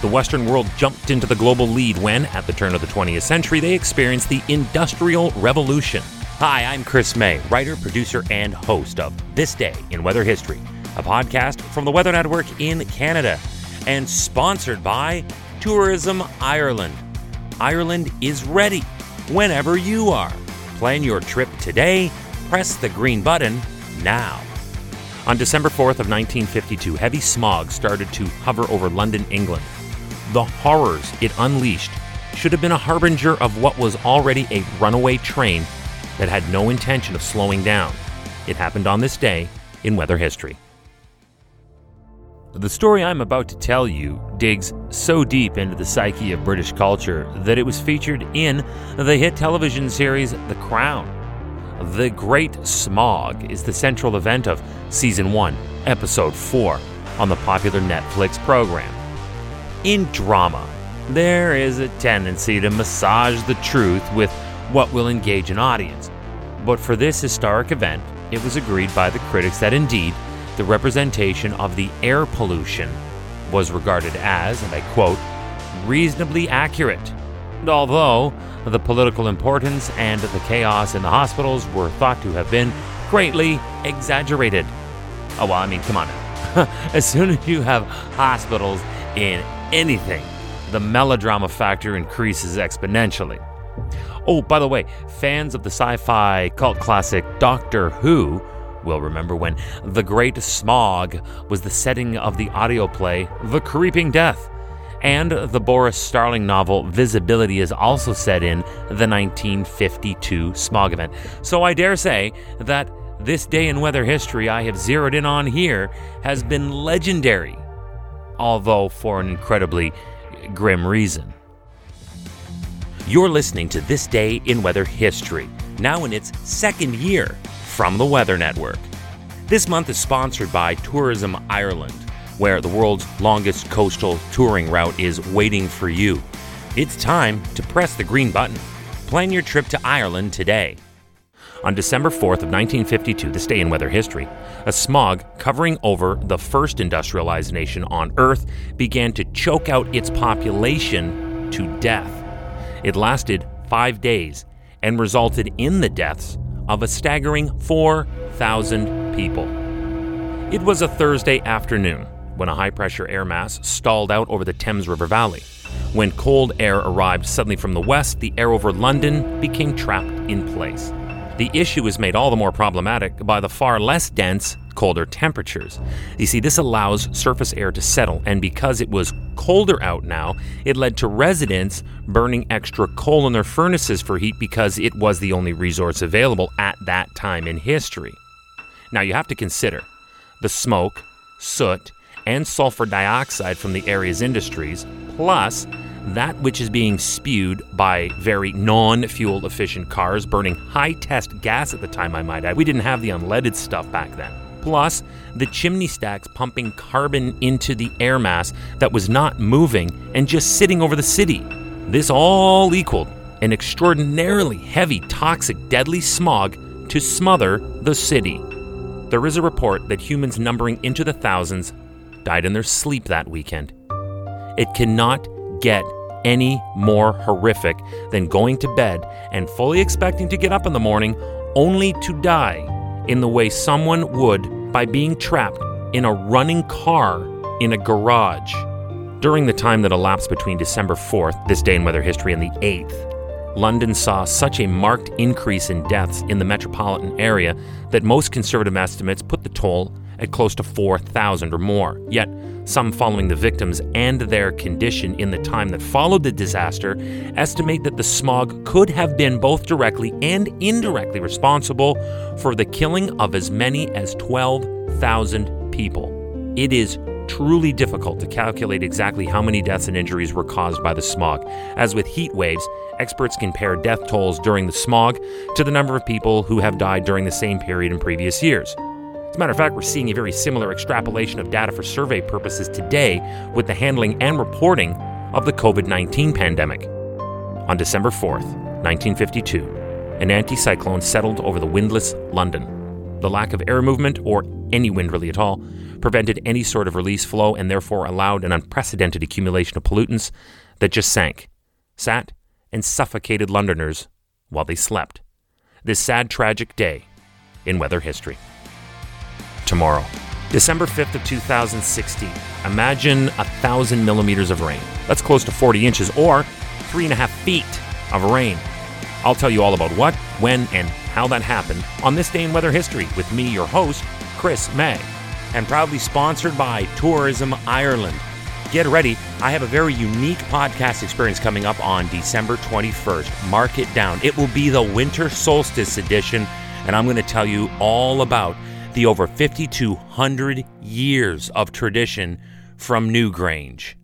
the Western world jumped into the global lead when, at the turn of the 20th century, they experienced the Industrial Revolution. Hi, I'm Chris May, writer, producer, and host of This Day in Weather History, a podcast from the Weather Network in Canada, and sponsored by Tourism Ireland. Ireland is ready whenever you are. Plan your trip today. Press the green button now. On December 4th of 1952, heavy smog started to hover over London, England. The horrors it unleashed should have been a harbinger of what was already a runaway train that had no intention of slowing down. It happened on this day in weather history. The story I'm about to tell you digs so deep into the psyche of British culture that it was featured in the hit television series The Crown. The Great Smog is the central event of Season 1, Episode 4 on the popular Netflix program. In drama, there is a tendency to massage the truth with what will engage an audience. But for this historic event, it was agreed by the critics that indeed the representation of the air pollution was regarded as, and I quote, reasonably accurate. And although the political importance and the chaos in the hospitals were thought to have been greatly exaggerated. Oh, well, I mean, come on as soon as you have hospitals in anything, the melodrama factor increases exponentially. Oh, by the way, fans of the sci fi cult classic Doctor Who will remember when The Great Smog was the setting of the audio play The Creeping Death. And the Boris Starling novel Visibility is also set in the 1952 smog event. So I dare say that this day in weather history I have zeroed in on here has been legendary, although for an incredibly grim reason. You're listening to This Day in Weather History, now in its second year from the Weather Network. This month is sponsored by Tourism Ireland, where the world's longest coastal touring route is waiting for you. It's time to press the green button. Plan your trip to Ireland today. On December 4th of 1952, this day in weather history, a smog covering over the first industrialized nation on Earth began to choke out its population to death. It lasted five days and resulted in the deaths of a staggering 4,000 people. It was a Thursday afternoon when a high pressure air mass stalled out over the Thames River Valley. When cold air arrived suddenly from the west, the air over London became trapped in place. The issue is made all the more problematic by the far less dense colder temperatures. You see, this allows surface air to settle, and because it was colder out now, it led to residents burning extra coal in their furnaces for heat because it was the only resource available at that time in history. Now, you have to consider the smoke, soot, and sulfur dioxide from the area's industries, plus that which is being spewed by very non fuel efficient cars burning high test gas at the time, I might add. We didn't have the unleaded stuff back then plus the chimney stacks pumping carbon into the air mass that was not moving and just sitting over the city. This all equaled an extraordinarily heavy, toxic, deadly smog to smother the city. There is a report that humans numbering into the thousands died in their sleep that weekend. It cannot get any more horrific than going to bed and fully expecting to get up in the morning only to die in the way someone would by being trapped in a running car in a garage. During the time that elapsed between December 4th, this day in weather history, and the 8th, London saw such a marked increase in deaths in the metropolitan area that most conservative estimates put the toll at close to 4,000 or more. Yet, some following the victims and their condition in the time that followed the disaster estimate that the smog could have been both directly and indirectly responsible for the killing of as many as 12,000 people. It is truly difficult to calculate exactly how many deaths and injuries were caused by the smog. As with heat waves, experts compare death tolls during the smog to the number of people who have died during the same period in previous years. As a matter of fact, we're seeing a very similar extrapolation of data for survey purposes today with the handling and reporting of the COVID 19 pandemic. On December 4th, 1952, an anticyclone settled over the windless London. The lack of air movement or any wind really at all, prevented any sort of release flow, and therefore allowed an unprecedented accumulation of pollutants that just sank, sat, and suffocated Londoners while they slept. This sad, tragic day in weather history. Tomorrow, December 5th of 2016. Imagine a thousand millimeters of rain. That's close to 40 inches or three and a half feet of rain. I'll tell you all about what, when, and how that happened on this day in weather history with me, your host, Chris May, and proudly sponsored by Tourism Ireland. Get ready, I have a very unique podcast experience coming up on December 21st. Mark it down. It will be the winter solstice edition, and I'm going to tell you all about the over 5,200 years of tradition from Newgrange.